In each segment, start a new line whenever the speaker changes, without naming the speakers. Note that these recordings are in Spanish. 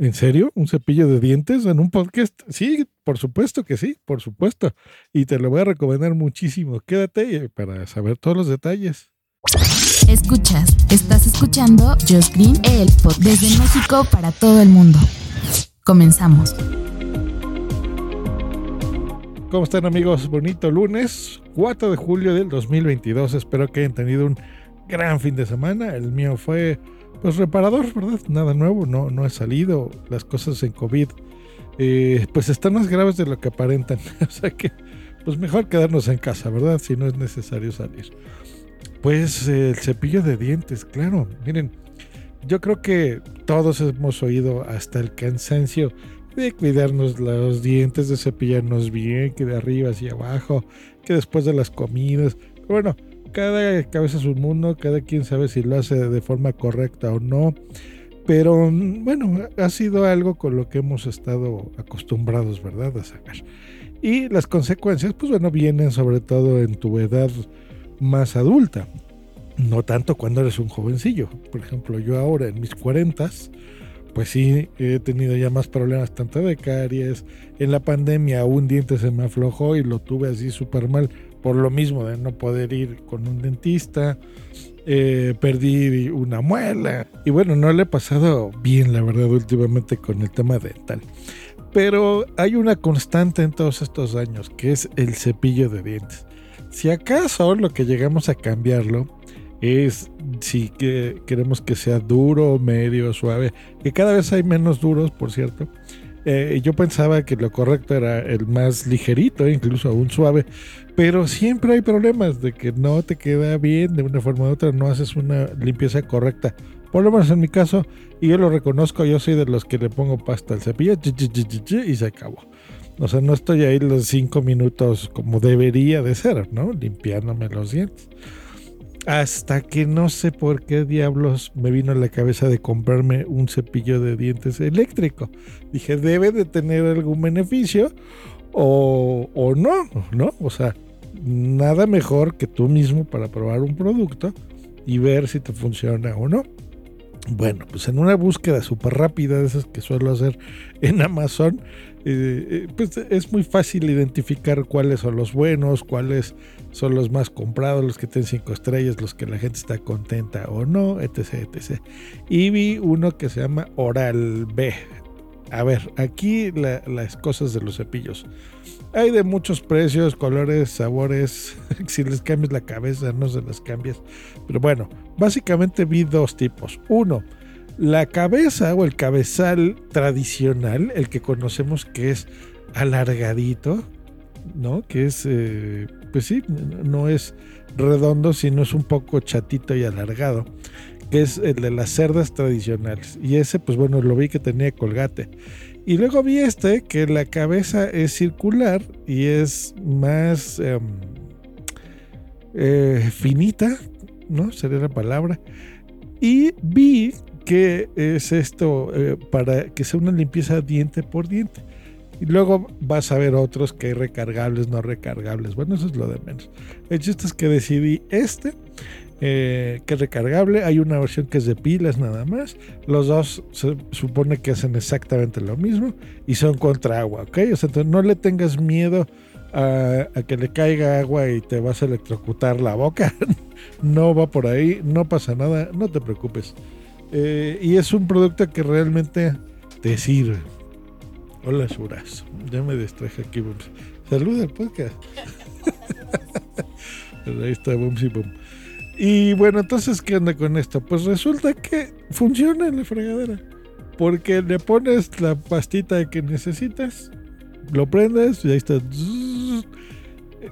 ¿En serio? ¿Un cepillo de dientes en un podcast? Sí, por supuesto que sí, por supuesto. Y te lo voy a recomendar muchísimo. Quédate para saber todos los detalles.
Escuchas, estás escuchando Just Green, el podcast desde México para todo el mundo. Comenzamos.
¿Cómo están amigos? Bonito lunes, 4 de julio del 2022. Espero que hayan tenido un gran fin de semana. El mío fue pues reparador, ¿verdad? Nada nuevo, no, no he salido. Las cosas en COVID, eh, pues están más graves de lo que aparentan. o sea que, pues mejor quedarnos en casa, ¿verdad? Si no es necesario salir. Pues el cepillo de dientes, claro. Miren, yo creo que todos hemos oído hasta el cansancio de cuidarnos los dientes, de cepillarnos bien, que de arriba hacia abajo, que después de las comidas. Bueno, cada cabeza es un mundo, cada quien sabe si lo hace de forma correcta o no. Pero bueno, ha sido algo con lo que hemos estado acostumbrados, ¿verdad? A sacar. Y las consecuencias, pues bueno, vienen sobre todo en tu edad más adulta. No tanto cuando eres un jovencillo. Por ejemplo, yo ahora en mis cuarentas, pues sí, he tenido ya más problemas tanto de caries. En la pandemia un diente se me aflojó y lo tuve así súper mal por lo mismo de no poder ir con un dentista. Eh, perdí una muela. Y bueno, no le he pasado bien, la verdad, últimamente con el tema dental. Pero hay una constante en todos estos años, que es el cepillo de dientes. Si acaso lo que llegamos a cambiarlo es si que queremos que sea duro, medio, suave, que cada vez hay menos duros, por cierto. Eh, yo pensaba que lo correcto era el más ligerito, incluso aún suave, pero siempre hay problemas de que no te queda bien de una forma u otra, no haces una limpieza correcta. Por lo menos en mi caso, y yo lo reconozco, yo soy de los que le pongo pasta al cepillo y se acabó. O sea, no estoy ahí los cinco minutos como debería de ser, ¿no? Limpiándome los dientes. Hasta que no sé por qué diablos me vino a la cabeza de comprarme un cepillo de dientes eléctrico. Dije, debe de tener algún beneficio o, o no, ¿no? O sea, nada mejor que tú mismo para probar un producto y ver si te funciona o no. Bueno, pues en una búsqueda súper rápida de esas que suelo hacer en Amazon, eh, eh, pues es muy fácil identificar cuáles son los buenos, cuáles son los más comprados, los que tienen cinco estrellas, los que la gente está contenta o no, etc, etc. Y vi uno que se llama Oral B. A ver, aquí las cosas de los cepillos. Hay de muchos precios, colores, sabores. si les cambias la cabeza, no se las cambias. Pero bueno, básicamente vi dos tipos. Uno, la cabeza o el cabezal tradicional, el que conocemos que es alargadito, ¿no? Que es, eh, pues sí, no es redondo, sino es un poco chatito y alargado, que es el de las cerdas tradicionales. Y ese, pues bueno, lo vi que tenía colgate. Y luego vi este, que la cabeza es circular y es más em, eh, finita, ¿no? Sería la palabra. Y vi qué es esto eh, para que sea una limpieza diente por diente. Y luego vas a ver otros que hay recargables, no recargables. Bueno, eso es lo de menos. El chiste es que decidí este, eh, que es recargable. Hay una versión que es de pilas nada más. Los dos se supone que hacen exactamente lo mismo y son contra agua, ¿ok? O sea, entonces no le tengas miedo a, que le caiga agua y te vas a electrocutar la boca. no va por ahí, no pasa nada, no te preocupes. Eh, y es un producto que realmente te sirve. Hola, Suras. Ya me distraje aquí. Saluda al podcast. ahí está, y Boom. Y bueno, entonces, ¿qué onda con esto? Pues resulta que funciona en la fregadera. Porque le pones la pastita que necesitas, lo prendes y ahí está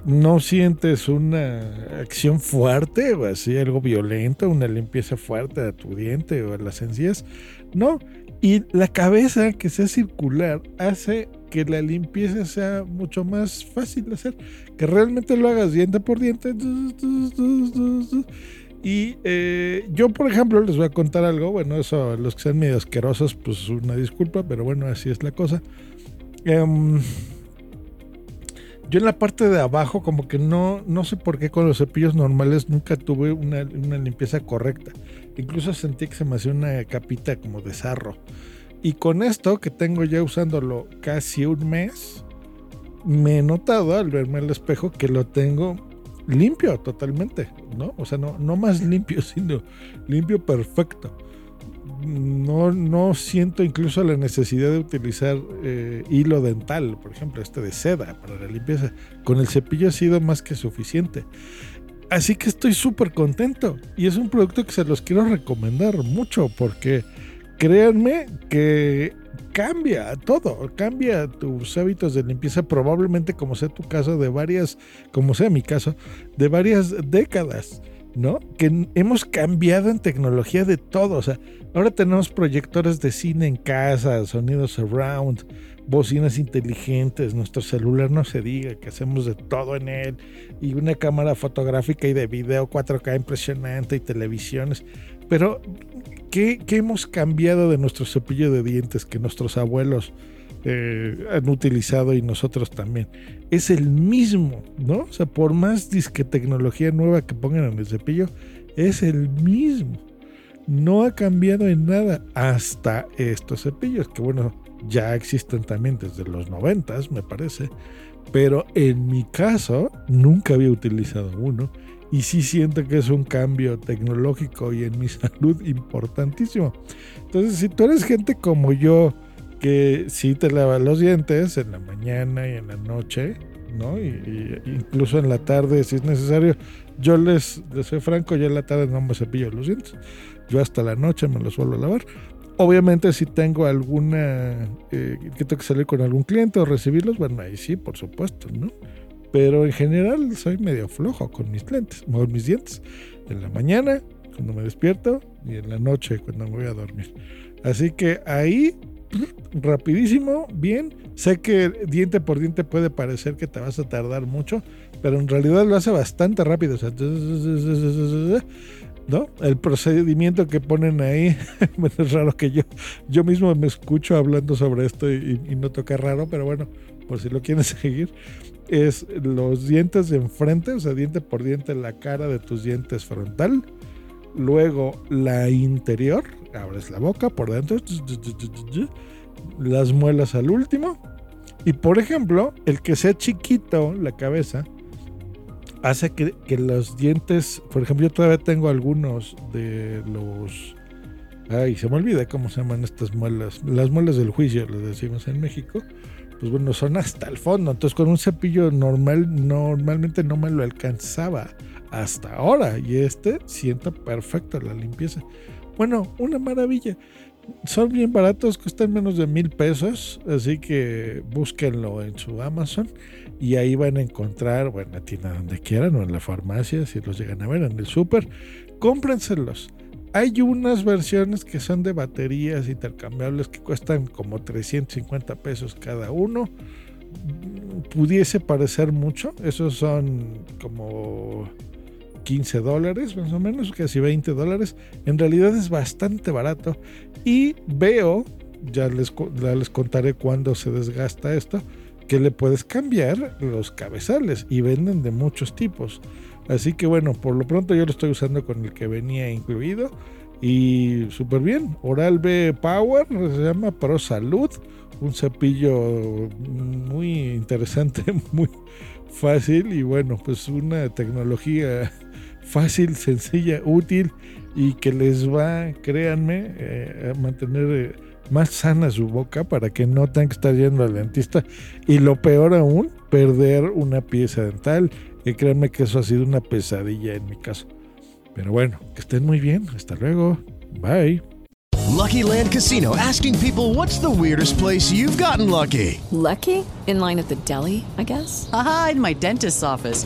no sientes una acción fuerte o así, algo violento, una limpieza fuerte de tu diente o de las encías. No, Y la cabeza que sea circular hace que la limpieza sea mucho más fácil de hacer, que realmente lo hagas diente por diente. Y eh, yo, por ejemplo, les voy a contar algo. Bueno, eso, los que sean medio asquerosos, pues una disculpa, pero bueno, así es la cosa. Em, yo en la parte de abajo, como que no, no sé por qué con los cepillos normales nunca tuve una, una limpieza correcta. Incluso sentí que se me hacía una capita como de sarro. Y con esto, que tengo ya usándolo casi un mes, me he notado al verme al espejo que lo tengo limpio totalmente, ¿no? O sea, no, no más limpio, sino limpio perfecto. No, no siento incluso la necesidad de utilizar eh, hilo dental, por ejemplo, este de seda para la limpieza. Con el cepillo ha sido más que suficiente. Así que estoy súper contento. Y es un producto que se los quiero recomendar mucho porque créanme que cambia todo, cambia tus hábitos de limpieza, probablemente como sea tu caso, de varias, como sea mi caso, de varias décadas, ¿no? Que hemos cambiado en tecnología de todo, o sea, ahora tenemos proyectores de cine en casa, sonidos surround, bocinas inteligentes, nuestro celular no se diga, que hacemos de todo en él, y una cámara fotográfica y de video 4K impresionante y televisiones, pero ¿Qué, hemos cambiado de nuestro cepillo de dientes que nuestros abuelos eh, han utilizado y nosotros también? Es el mismo, ¿no? O sea, por más disque tecnología nueva que pongan en el cepillo, es el mismo. No ha cambiado en nada hasta estos cepillos, que bueno, ya existen también desde los noventas, me parece. Pero en mi caso, nunca había utilizado uno y sí siento que es un cambio tecnológico y en mi salud importantísimo. Entonces, si tú eres gente como yo, que sí te lava los dientes en la mañana y en la noche, ¿no? Y, incluso en la tarde, si es necesario, yo les, soy franco, yo en la tarde no me cepillo los dientes. Yo hasta la noche me los suelo lavar. Obviamente si tengo alguna, eh, que tengo que salir con algún cliente o recibirlos, bueno, ahí sí, por supuesto, ¿no? Pero en general soy medio flojo con mis lentes, con mis dientes. En la mañana, cuando me despierto, y en la noche, cuando me voy a dormir. Así que ahí, rapidísimo, bien. Sé que diente por diente puede parecer que te vas a tardar mucho, pero en realidad lo hace bastante rápido. ¿no? El procedimiento que ponen ahí, es raro que yo, yo mismo me escucho hablando sobre esto y, y no toca raro, pero bueno, por si lo quieren seguir es los dientes de enfrente, o sea, diente por diente, la cara de tus dientes frontal. Luego la interior, abres la boca por dentro, las muelas al último. Y por ejemplo, el que sea chiquito la cabeza hace que, que los dientes, por ejemplo, yo todavía tengo algunos de los... Ay, se me olvida cómo se llaman estas muelas. Las muelas del juicio, les decimos en México pues bueno, son hasta el fondo. Entonces con un cepillo normal normalmente no me lo alcanzaba hasta ahora. Y este sienta perfecto la limpieza. Bueno, una maravilla. Son bien baratos, cuestan menos de mil pesos, así que búsquenlo en su Amazon y ahí van a encontrar, bueno, la tienda donde quieran o en la farmacia, si los llegan a ver en el súper, cómprenselos hay unas versiones que son de baterías intercambiables que cuestan como 350 pesos cada uno. Pudiese parecer mucho, esos son como 15 dólares más o menos, casi 20 dólares. En realidad es bastante barato. Y veo, ya les, ya les contaré cuándo se desgasta esto, que le puedes cambiar los cabezales y venden de muchos tipos. Así que bueno, por lo pronto yo lo estoy usando con el que venía incluido. Y súper bien. Oral B Power se llama Pro Salud. Un cepillo muy interesante, muy fácil. Y bueno, pues una tecnología fácil, sencilla, útil y que les va, créanme, eh, a mantener eh, más sana su boca para que no tengan que estar yendo al dentista. Y lo peor aún, perder una pieza dental y créanme que eso ha sido una pesadilla en mi caso. Pero bueno, que estén muy bien. Hasta luego. Bye.
Lucky Land Casino asking people what's the weirdest place you've gotten lucky.
Lucky? In line at the deli, I guess.
Aha, in my dentist's office.